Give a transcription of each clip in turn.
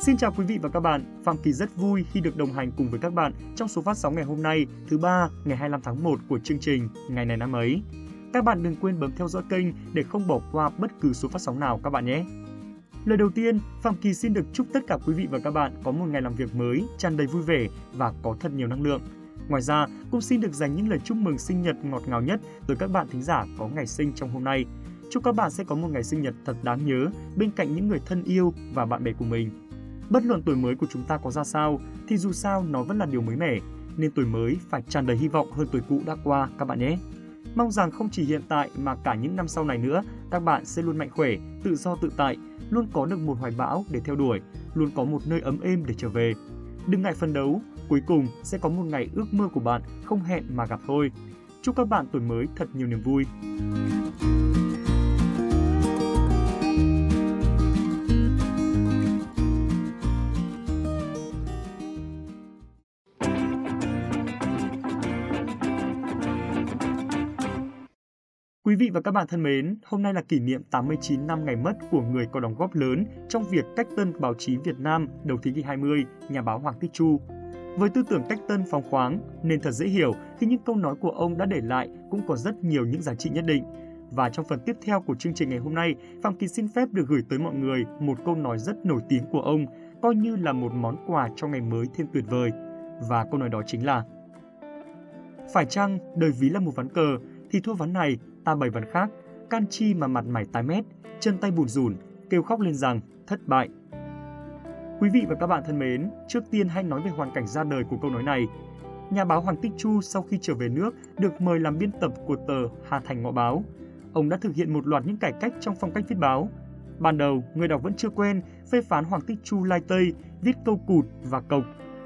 Xin chào quý vị và các bạn, Phạm Kỳ rất vui khi được đồng hành cùng với các bạn trong số phát sóng ngày hôm nay, thứ ba, ngày 25 tháng 1 của chương trình Ngày này năm ấy. Các bạn đừng quên bấm theo dõi kênh để không bỏ qua bất cứ số phát sóng nào các bạn nhé. Lời đầu tiên, Phạm Kỳ xin được chúc tất cả quý vị và các bạn có một ngày làm việc mới, tràn đầy vui vẻ và có thật nhiều năng lượng. Ngoài ra, cũng xin được dành những lời chúc mừng sinh nhật ngọt ngào nhất tới các bạn thính giả có ngày sinh trong hôm nay. Chúc các bạn sẽ có một ngày sinh nhật thật đáng nhớ bên cạnh những người thân yêu và bạn bè của mình. Bất luận tuổi mới của chúng ta có ra sao, thì dù sao nó vẫn là điều mới mẻ, nên tuổi mới phải tràn đầy hy vọng hơn tuổi cũ đã qua các bạn nhé. Mong rằng không chỉ hiện tại mà cả những năm sau này nữa, các bạn sẽ luôn mạnh khỏe, tự do tự tại, luôn có được một hoài bão để theo đuổi, luôn có một nơi ấm êm để trở về. Đừng ngại phân đấu, cuối cùng sẽ có một ngày ước mơ của bạn không hẹn mà gặp thôi. Chúc các bạn tuổi mới thật nhiều niềm vui. Quý vị và các bạn thân mến, hôm nay là kỷ niệm 89 năm ngày mất của người có đóng góp lớn trong việc cách tân báo chí Việt Nam đầu thế kỷ 20, nhà báo Hoàng Tích Chu. Với tư tưởng cách tân phóng khoáng nên thật dễ hiểu khi những câu nói của ông đã để lại cũng có rất nhiều những giá trị nhất định. Và trong phần tiếp theo của chương trình ngày hôm nay, Phạm Kỳ xin phép được gửi tới mọi người một câu nói rất nổi tiếng của ông, coi như là một món quà cho ngày mới thêm tuyệt vời. Và câu nói đó chính là Phải chăng đời ví là một ván cờ, thì thua ván này ta bày ván khác, can chi mà mặt mày tái mét, chân tay bùn rùn, kêu khóc lên rằng thất bại. Quý vị và các bạn thân mến, trước tiên hãy nói về hoàn cảnh ra đời của câu nói này. Nhà báo Hoàng Tích Chu sau khi trở về nước được mời làm biên tập của tờ Hà Thành Ngọ Báo. Ông đã thực hiện một loạt những cải cách trong phong cách viết báo. Ban đầu, người đọc vẫn chưa quen, phê phán Hoàng Tích Chu lai tây, viết câu cụt và cộc.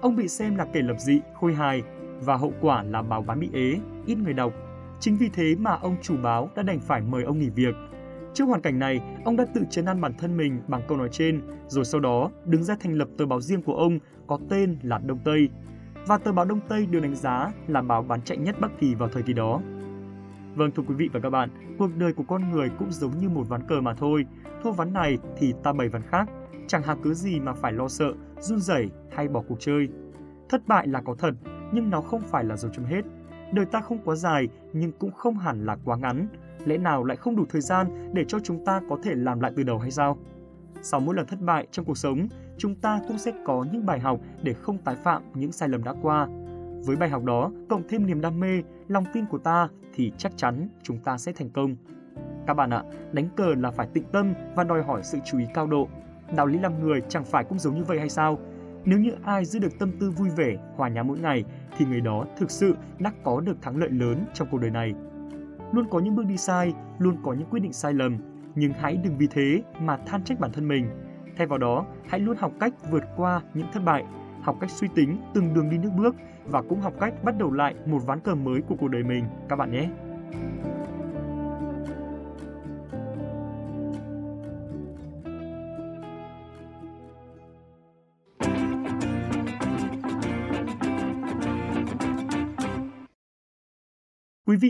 Ông bị xem là kẻ lập dị, khôi hài và hậu quả là báo bán bị ế, ít người đọc Chính vì thế mà ông chủ báo đã đành phải mời ông nghỉ việc. Trước hoàn cảnh này, ông đã tự chấn an bản thân mình bằng câu nói trên, rồi sau đó đứng ra thành lập tờ báo riêng của ông có tên là Đông Tây. Và tờ báo Đông Tây được đánh giá là báo bán chạy nhất Bắc Kỳ vào thời kỳ đó. Vâng thưa quý vị và các bạn, cuộc đời của con người cũng giống như một ván cờ mà thôi. Thua ván này thì ta bày ván khác, chẳng hà cứ gì mà phải lo sợ, run rẩy hay bỏ cuộc chơi. Thất bại là có thật, nhưng nó không phải là dấu chấm hết đời ta không quá dài nhưng cũng không hẳn là quá ngắn. Lẽ nào lại không đủ thời gian để cho chúng ta có thể làm lại từ đầu hay sao? Sau mỗi lần thất bại trong cuộc sống, chúng ta cũng sẽ có những bài học để không tái phạm những sai lầm đã qua. Với bài học đó, cộng thêm niềm đam mê, lòng tin của ta thì chắc chắn chúng ta sẽ thành công. Các bạn ạ, đánh cờ là phải tịnh tâm và đòi hỏi sự chú ý cao độ. Đạo lý làm người chẳng phải cũng giống như vậy hay sao? Nếu như ai giữ được tâm tư vui vẻ, hòa nhã mỗi ngày thì người đó thực sự đã có được thắng lợi lớn trong cuộc đời này. Luôn có những bước đi sai, luôn có những quyết định sai lầm, nhưng hãy đừng vì thế mà than trách bản thân mình. Thay vào đó, hãy luôn học cách vượt qua những thất bại, học cách suy tính từng đường đi nước bước và cũng học cách bắt đầu lại một ván cờ mới của cuộc đời mình các bạn nhé.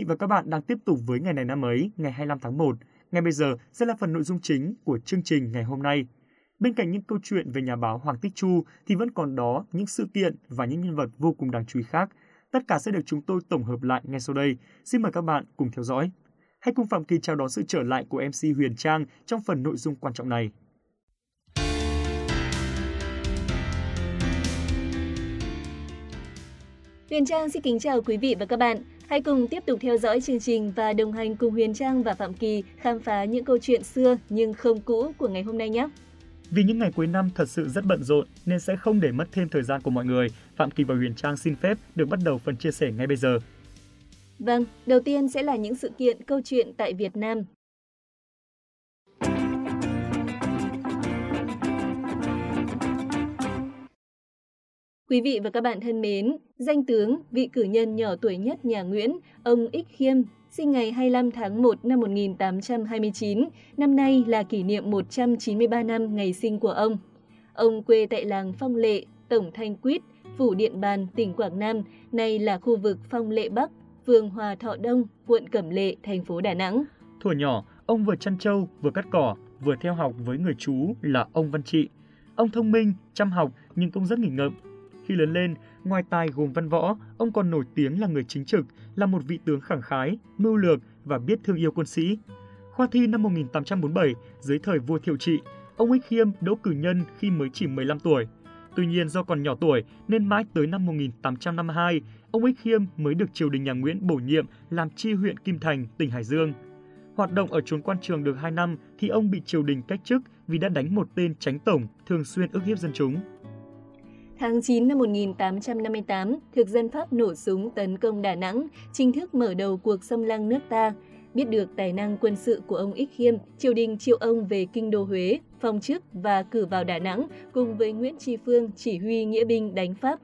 Và các bạn đang tiếp tục với ngày này năm ấy, ngày 25 tháng 1. Ngay bây giờ sẽ là phần nội dung chính của chương trình ngày hôm nay. Bên cạnh những câu chuyện về nhà báo Hoàng Tích Chu thì vẫn còn đó những sự kiện và những nhân vật vô cùng đáng chú ý khác. Tất cả sẽ được chúng tôi tổng hợp lại ngay sau đây. Xin mời các bạn cùng theo dõi. Hãy cùng Phạm Kỳ chào đón sự trở lại của MC Huyền Trang trong phần nội dung quan trọng này. Huyền Trang xin kính chào quý vị và các bạn. Hãy cùng tiếp tục theo dõi chương trình và đồng hành cùng Huyền Trang và Phạm Kỳ khám phá những câu chuyện xưa nhưng không cũ của ngày hôm nay nhé. Vì những ngày cuối năm thật sự rất bận rộn nên sẽ không để mất thêm thời gian của mọi người, Phạm Kỳ và Huyền Trang xin phép được bắt đầu phần chia sẻ ngay bây giờ. Vâng, đầu tiên sẽ là những sự kiện câu chuyện tại Việt Nam Quý vị và các bạn thân mến, danh tướng, vị cử nhân nhỏ tuổi nhất nhà Nguyễn, ông Ích Khiêm, sinh ngày 25 tháng 1 năm 1829, năm nay là kỷ niệm 193 năm ngày sinh của ông. Ông quê tại làng Phong Lệ, Tổng Thanh Quýt, Phủ Điện Bàn, tỉnh Quảng Nam, nay là khu vực Phong Lệ Bắc, phường Hòa Thọ Đông, quận Cẩm Lệ, thành phố Đà Nẵng. Thuở nhỏ, ông vừa chăn trâu, vừa cắt cỏ, vừa theo học với người chú là ông Văn Trị, Ông thông minh, chăm học nhưng cũng rất nghịch ngợm. Khi lớn lên, ngoài tài gồm văn võ, ông còn nổi tiếng là người chính trực, là một vị tướng khẳng khái, mưu lược và biết thương yêu quân sĩ. Khoa thi năm 1847, dưới thời vua Thiệu Trị, ông Ích Khiêm đỗ cử nhân khi mới chỉ 15 tuổi. Tuy nhiên do còn nhỏ tuổi nên mãi tới năm 1852, ông Ích Khiêm mới được triều đình nhà Nguyễn bổ nhiệm làm chi huyện Kim Thành, tỉnh Hải Dương. Hoạt động ở chốn quan trường được 2 năm thì ông bị triều đình cách chức vì đã đánh một tên tránh tổng thường xuyên ức hiếp dân chúng. Tháng 9 năm 1858, thực dân Pháp nổ súng tấn công Đà Nẵng, chính thức mở đầu cuộc xâm lăng nước ta. Biết được tài năng quân sự của ông Ích Khiêm, triều đình triệu ông về kinh đô Huế, phong chức và cử vào Đà Nẵng cùng với Nguyễn Tri Phương chỉ huy nghĩa binh đánh Pháp.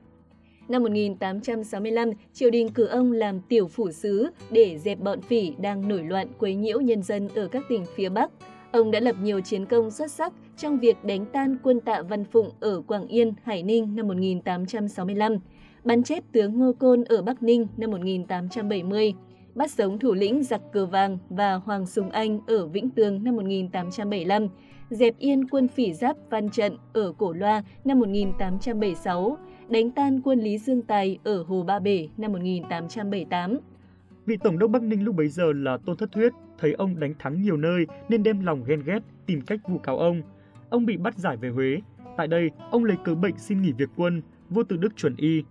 Năm 1865, triều đình cử ông làm tiểu phủ sứ để dẹp bọn phỉ đang nổi loạn quấy nhiễu nhân dân ở các tỉnh phía Bắc. Ông đã lập nhiều chiến công xuất sắc trong việc đánh tan quân tạ Văn Phụng ở Quảng Yên, Hải Ninh năm 1865, bắn chết tướng Ngô Côn ở Bắc Ninh năm 1870, bắt sống thủ lĩnh giặc cờ vàng và Hoàng Sùng Anh ở Vĩnh Tường năm 1875, dẹp yên quân phỉ giáp Văn Trận ở Cổ Loa năm 1876, đánh tan quân Lý Dương Tài ở Hồ Ba Bể năm 1878. Vị Tổng đốc Bắc Ninh lúc bấy giờ là Tôn Thất Thuyết, thấy ông đánh thắng nhiều nơi nên đem lòng ghen ghét, tìm cách vu cáo ông. Ông bị bắt giải về Huế. Tại đây, ông lấy cớ bệnh xin nghỉ việc quân, vua tự đức chuẩn y.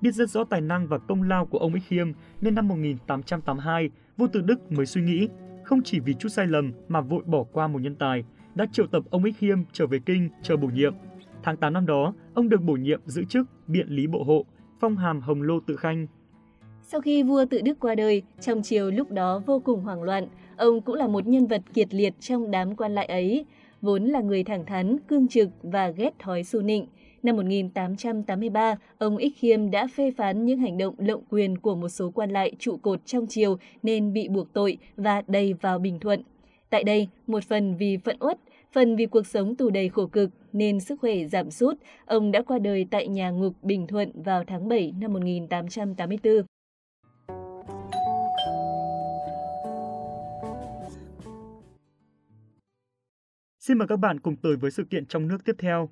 Biết rất rõ tài năng và công lao của ông Ích Khiêm nên năm 1882, vua tự đức mới suy nghĩ, không chỉ vì chút sai lầm mà vội bỏ qua một nhân tài, đã triệu tập ông Ích Khiêm trở về kinh chờ bổ nhiệm. Tháng 8 năm đó, ông được bổ nhiệm giữ chức biện lý bộ hộ, phong hàm hồng lô tự khanh. Sau khi vua tự đức qua đời, trong triều lúc đó vô cùng hoảng loạn, ông cũng là một nhân vật kiệt liệt trong đám quan lại ấy, vốn là người thẳng thắn, cương trực và ghét thói su nịnh. Năm 1883, ông Ích Khiêm đã phê phán những hành động lộng quyền của một số quan lại trụ cột trong triều nên bị buộc tội và đầy vào Bình Thuận. Tại đây, một phần vì phận uất, phần vì cuộc sống tù đầy khổ cực nên sức khỏe giảm sút, ông đã qua đời tại nhà ngục Bình Thuận vào tháng 7 năm 1884. Xin mời các bạn cùng tới với sự kiện trong nước tiếp theo.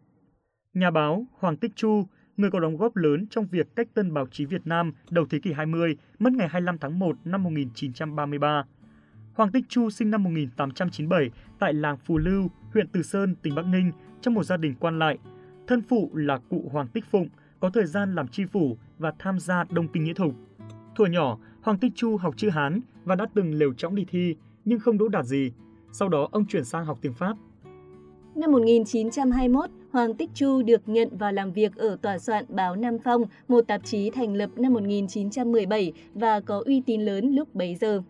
Nhà báo Hoàng Tích Chu, người có đóng góp lớn trong việc cách tân báo chí Việt Nam đầu thế kỷ 20, mất ngày 25 tháng 1 năm 1933. Hoàng Tích Chu sinh năm 1897 tại làng Phù Lưu, huyện Từ Sơn, tỉnh Bắc Ninh, trong một gia đình quan lại. Thân phụ là cụ Hoàng Tích Phụng, có thời gian làm tri phủ và tham gia Đông Kinh Nghĩa Thục. Thuở nhỏ, Hoàng Tích Chu học chữ Hán và đã từng lều trõng đi thi, nhưng không đỗ đạt gì. Sau đó ông chuyển sang học tiếng Pháp. Năm 1921, Hoàng Tích Chu được nhận vào làm việc ở tòa soạn báo Nam Phong, một tạp chí thành lập năm 1917 và có uy tín lớn lúc bấy giờ.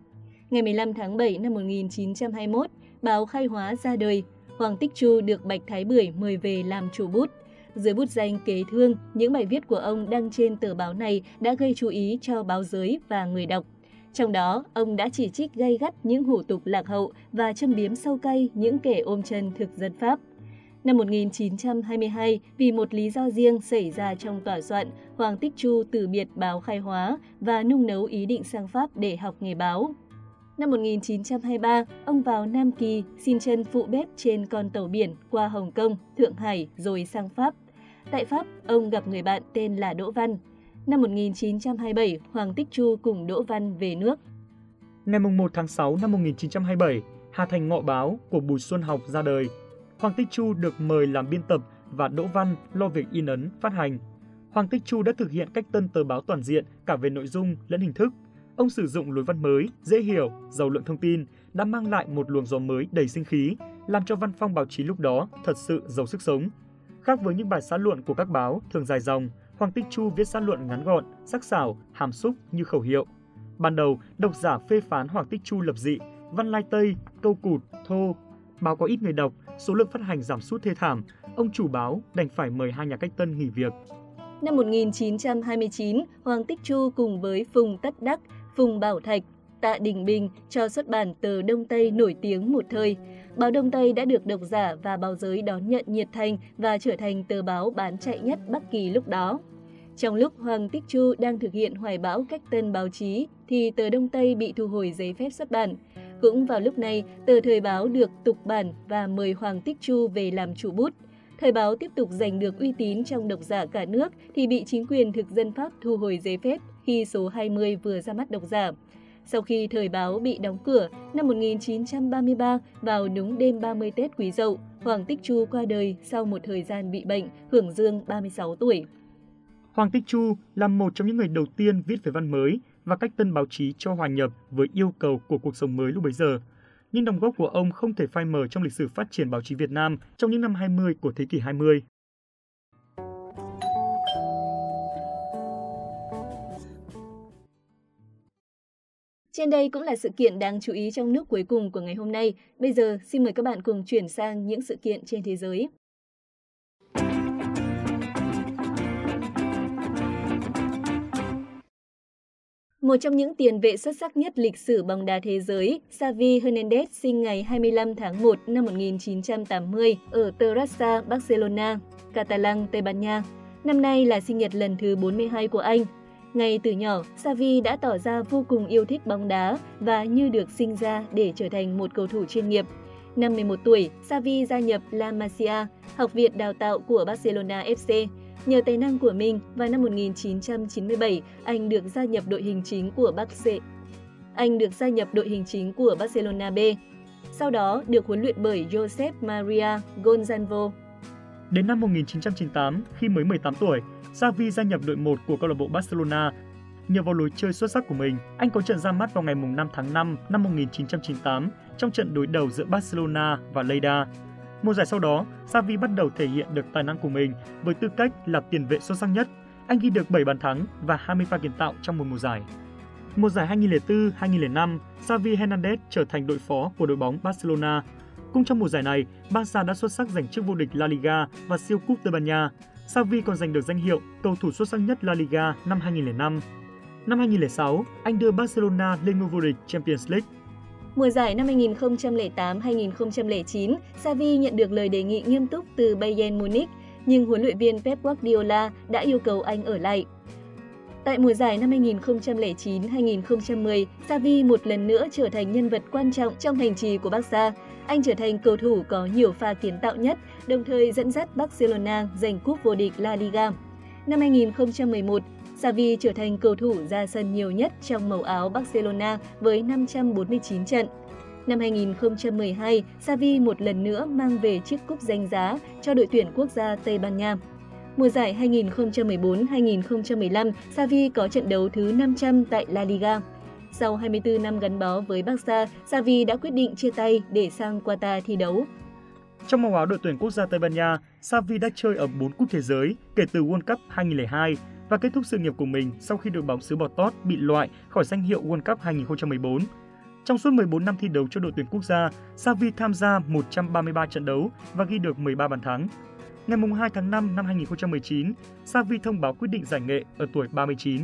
Ngày 15 tháng 7 năm 1921, báo Khai Hóa ra đời. Hoàng Tích Chu được Bạch Thái Bưởi mời về làm chủ bút. Dưới bút danh Kế Thương, những bài viết của ông đăng trên tờ báo này đã gây chú ý cho báo giới và người đọc. Trong đó, ông đã chỉ trích gây gắt những hủ tục lạc hậu và châm biếm sâu cay những kẻ ôm chân thực dân Pháp. Năm 1922, vì một lý do riêng xảy ra trong tòa soạn, Hoàng Tích Chu từ biệt báo khai hóa và nung nấu ý định sang Pháp để học nghề báo. Năm 1923, ông vào Nam Kỳ xin chân phụ bếp trên con tàu biển qua Hồng Kông, Thượng Hải rồi sang Pháp. Tại Pháp, ông gặp người bạn tên là Đỗ Văn. Năm 1927, Hoàng Tích Chu cùng Đỗ Văn về nước. Ngày 1 tháng 6 năm 1927, Hà Thành Ngọ Báo của Bùi Xuân Học ra đời. Hoàng Tích Chu được mời làm biên tập và Đỗ Văn lo việc in ấn, phát hành. Hoàng Tích Chu đã thực hiện cách tân tờ báo toàn diện cả về nội dung lẫn hình thức. Ông sử dụng lối văn mới, dễ hiểu, giàu lượng thông tin, đã mang lại một luồng gió mới đầy sinh khí, làm cho văn phong báo chí lúc đó thật sự giàu sức sống. Khác với những bài xã luận của các báo thường dài dòng, Hoàng Tích Chu viết sát luận ngắn gọn, sắc sảo, hàm xúc như khẩu hiệu. Ban đầu, độc giả phê phán Hoàng Tích Chu lập dị, văn lai tây, câu cụt, thô. Báo có ít người đọc, số lượng phát hành giảm sút thê thảm, ông chủ báo đành phải mời hai nhà cách tân nghỉ việc. Năm 1929, Hoàng Tích Chu cùng với Phùng Tất Đắc, Phùng Bảo Thạch, Tạ Đình Bình cho xuất bản tờ Đông Tây nổi tiếng một thời. Báo Đông Tây đã được độc giả và báo giới đón nhận nhiệt thành và trở thành tờ báo bán chạy nhất Bắc Kỳ lúc đó. Trong lúc Hoàng Tích Chu đang thực hiện hoài bão cách tân báo chí, thì tờ Đông Tây bị thu hồi giấy phép xuất bản. Cũng vào lúc này, tờ Thời báo được tục bản và mời Hoàng Tích Chu về làm chủ bút. Thời báo tiếp tục giành được uy tín trong độc giả cả nước thì bị chính quyền thực dân Pháp thu hồi giấy phép khi số 20 vừa ra mắt độc giả. Sau khi thời báo bị đóng cửa năm 1933 vào đúng đêm 30 Tết Quý Dậu, Hoàng Tích Chu qua đời sau một thời gian bị bệnh, hưởng dương 36 tuổi. Hoàng Tích Chu là một trong những người đầu tiên viết về văn mới và cách tân báo chí cho hòa nhập với yêu cầu của cuộc sống mới lúc bấy giờ. Nhưng đóng góp của ông không thể phai mờ trong lịch sử phát triển báo chí Việt Nam trong những năm 20 của thế kỷ 20. Trên đây cũng là sự kiện đáng chú ý trong nước cuối cùng của ngày hôm nay. Bây giờ, xin mời các bạn cùng chuyển sang những sự kiện trên thế giới. Một trong những tiền vệ xuất sắc nhất lịch sử bóng đá thế giới, Xavi Hernandez sinh ngày 25 tháng 1 năm 1980 ở Terrassa, Barcelona, Catalan, Tây Ban Nha. Năm nay là sinh nhật lần thứ 42 của anh. Ngay từ nhỏ, Xavi đã tỏ ra vô cùng yêu thích bóng đá và như được sinh ra để trở thành một cầu thủ chuyên nghiệp. Năm 11 tuổi, Xavi gia nhập La Masia, học viện đào tạo của Barcelona FC. Nhờ tài năng của mình, vào năm 1997, anh được gia nhập đội hình chính của Barca. Anh được gia nhập đội hình chính của Barcelona B. Sau đó được huấn luyện bởi Josep Maria Gonzalvo. Đến năm 1998, khi mới 18 tuổi, Xavi gia nhập đội 1 của câu lạc bộ Barcelona. Nhờ vào lối chơi xuất sắc của mình, anh có trận ra mắt vào ngày 5 tháng 5 năm 1998 trong trận đối đầu giữa Barcelona và Leida. Mùa giải sau đó, Xavi bắt đầu thể hiện được tài năng của mình với tư cách là tiền vệ xuất sắc nhất. Anh ghi được 7 bàn thắng và 20 pha kiến tạo trong một mùa giải. Mùa giải 2004-2005, Xavi Hernandez trở thành đội phó của đội bóng Barcelona. Cũng trong mùa giải này, Barca đã xuất sắc giành chức vô địch La Liga và siêu cúp Tây Ban Nha. Xavi còn giành được danh hiệu cầu thủ xuất sắc nhất La Liga năm 2005. Năm 2006, anh đưa Barcelona lên ngôi vô địch Champions League. Mùa giải năm 2008-2009, Xavi nhận được lời đề nghị nghiêm túc từ Bayern Munich, nhưng huấn luyện viên Pep Guardiola đã yêu cầu anh ở lại. Tại mùa giải năm 2009-2010, Xavi một lần nữa trở thành nhân vật quan trọng trong hành trì của Barca. Anh trở thành cầu thủ có nhiều pha kiến tạo nhất, đồng thời dẫn dắt Barcelona giành cúp vô địch La Liga. Năm 2011, Xavi trở thành cầu thủ ra sân nhiều nhất trong màu áo Barcelona với 549 trận. Năm 2012, Xavi một lần nữa mang về chiếc cúp danh giá cho đội tuyển quốc gia Tây Ban Nha. Mùa giải 2014-2015, Xavi có trận đấu thứ 500 tại La Liga. Sau 24 năm gắn bó với Barca, Xavi đã quyết định chia tay để sang Qatar thi đấu. Trong màu áo đội tuyển quốc gia Tây Ban Nha, Xavi đã chơi ở 4 cúp thế giới kể từ World Cup 2002 và kết thúc sự nghiệp của mình sau khi đội bóng xứ Bò Tót bị loại khỏi danh hiệu World Cup 2014. Trong suốt 14 năm thi đấu cho đội tuyển quốc gia, Xavi tham gia 133 trận đấu và ghi được 13 bàn thắng. Ngày 2 tháng 5 năm 2019, Xavi thông báo quyết định giải nghệ ở tuổi 39.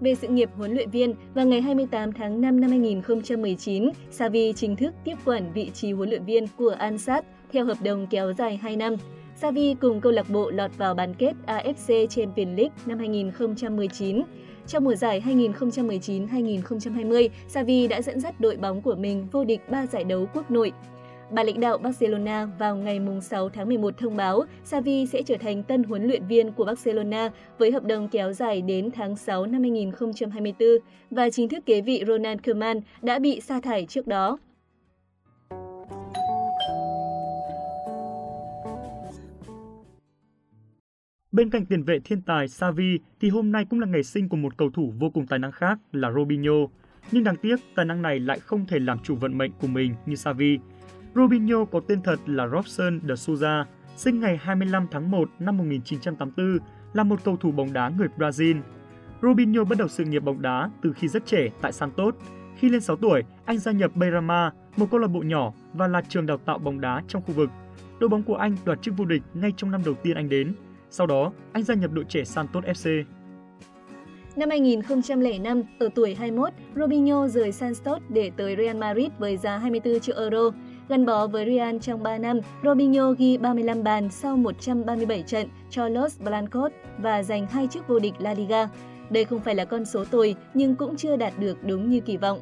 Về sự nghiệp huấn luyện viên, vào ngày 28 tháng 5 năm 2019, Xavi chính thức tiếp quản vị trí huấn luyện viên của Ansat theo hợp đồng kéo dài 2 năm. Xavi cùng câu lạc bộ lọt vào bán kết AFC Champions League năm 2019. Trong mùa giải 2019-2020, Xavi đã dẫn dắt đội bóng của mình vô địch 3 giải đấu quốc nội bà lãnh đạo Barcelona vào ngày 6 tháng 11 thông báo Xavi sẽ trở thành tân huấn luyện viên của Barcelona với hợp đồng kéo dài đến tháng 6 năm 2024 và chính thức kế vị Ronald Koeman đã bị sa thải trước đó. Bên cạnh tiền vệ thiên tài Xavi thì hôm nay cũng là ngày sinh của một cầu thủ vô cùng tài năng khác là Robinho. Nhưng đáng tiếc, tài năng này lại không thể làm chủ vận mệnh của mình như Xavi. Robinho có tên thật là Robson de Souza, sinh ngày 25 tháng 1 năm 1984, là một cầu thủ bóng đá người Brazil. Robinho bắt đầu sự nghiệp bóng đá từ khi rất trẻ tại Santos. Khi lên 6 tuổi, anh gia nhập Beirama, một câu lạc bộ nhỏ và là trường đào tạo bóng đá trong khu vực. Đội bóng của anh đoạt chức vô địch ngay trong năm đầu tiên anh đến. Sau đó, anh gia nhập đội trẻ Santos FC. Năm 2005, ở tuổi 21, Robinho rời Santos để tới Real Madrid với giá 24 triệu euro. Gắn bó với Real trong 3 năm, Robinho ghi 35 bàn sau 137 trận cho Los Blancos và giành hai chức vô địch La Liga. Đây không phải là con số tồi nhưng cũng chưa đạt được đúng như kỳ vọng.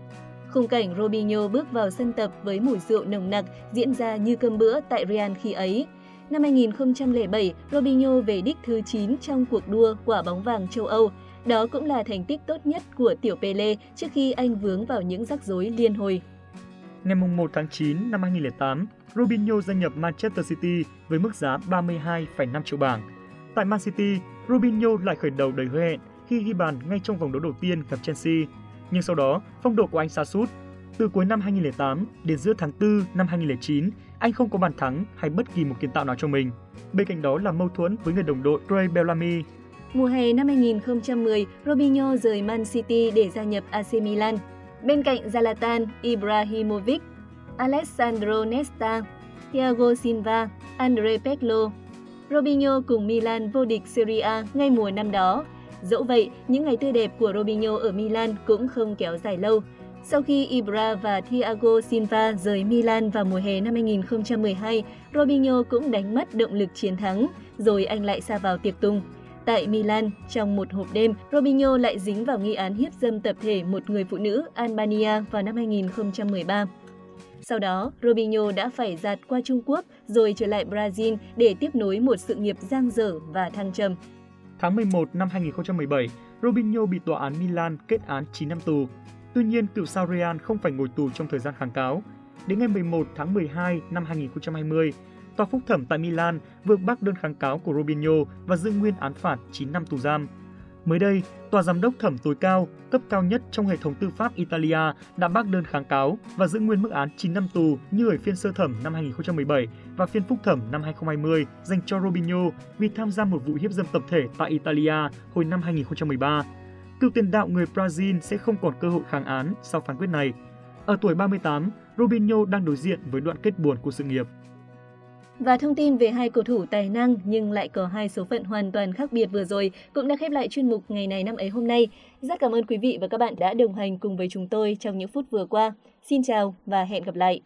Khung cảnh Robinho bước vào sân tập với mùi rượu nồng nặc diễn ra như cơm bữa tại Real khi ấy. Năm 2007, Robinho về đích thứ 9 trong cuộc đua quả bóng vàng châu Âu. Đó cũng là thành tích tốt nhất của tiểu Pele trước khi anh vướng vào những rắc rối liên hồi. Ngày 1 tháng 9 năm 2008, Robinho gia nhập Manchester City với mức giá 32,5 triệu bảng. Tại Man City, Robinho lại khởi đầu đầy hứa hẹn khi ghi bàn ngay trong vòng đấu đầu tiên gặp Chelsea. Nhưng sau đó, phong độ của anh sa sút. Từ cuối năm 2008 đến giữa tháng 4 năm 2009, anh không có bàn thắng hay bất kỳ một kiến tạo nào cho mình. Bên cạnh đó là mâu thuẫn với người đồng đội Ray Bellamy. Mùa hè năm 2010, Robinho rời Man City để gia nhập AC Milan. Bên cạnh Zlatan Ibrahimovic, Alessandro Nesta, Thiago Silva, Andre Pirlo, Robinho cùng Milan vô địch Serie A ngay mùa năm đó. Dẫu vậy, những ngày tươi đẹp của Robinho ở Milan cũng không kéo dài lâu. Sau khi Ibra và Thiago Silva rời Milan vào mùa hè năm 2012, Robinho cũng đánh mất động lực chiến thắng, rồi anh lại xa vào tiệc tùng. Tại Milan, trong một hộp đêm, Robinho lại dính vào nghi án hiếp dâm tập thể một người phụ nữ Albania vào năm 2013. Sau đó, Robinho đã phải giạt qua Trung Quốc rồi trở lại Brazil để tiếp nối một sự nghiệp giang dở và thăng trầm. Tháng 11 năm 2017, Robinho bị tòa án Milan kết án 9 năm tù. Tuy nhiên, cựu sao Real không phải ngồi tù trong thời gian kháng cáo. Đến ngày 11 tháng 12 năm 2020, Tòa phúc thẩm tại Milan vừa bác đơn kháng cáo của Robinho và giữ nguyên án phạt 9 năm tù giam. Mới đây, Tòa Giám đốc thẩm tối cao, cấp cao nhất trong hệ thống tư pháp Italia đã bác đơn kháng cáo và giữ nguyên mức án 9 năm tù như ở phiên sơ thẩm năm 2017 và phiên phúc thẩm năm 2020 dành cho Robinho vì tham gia một vụ hiếp dâm tập thể tại Italia hồi năm 2013. Cựu tiền đạo người Brazil sẽ không còn cơ hội kháng án sau phán quyết này. Ở tuổi 38, Robinho đang đối diện với đoạn kết buồn của sự nghiệp. Và thông tin về hai cầu thủ tài năng nhưng lại có hai số phận hoàn toàn khác biệt vừa rồi cũng đã khép lại chuyên mục ngày này năm ấy hôm nay. Rất cảm ơn quý vị và các bạn đã đồng hành cùng với chúng tôi trong những phút vừa qua. Xin chào và hẹn gặp lại!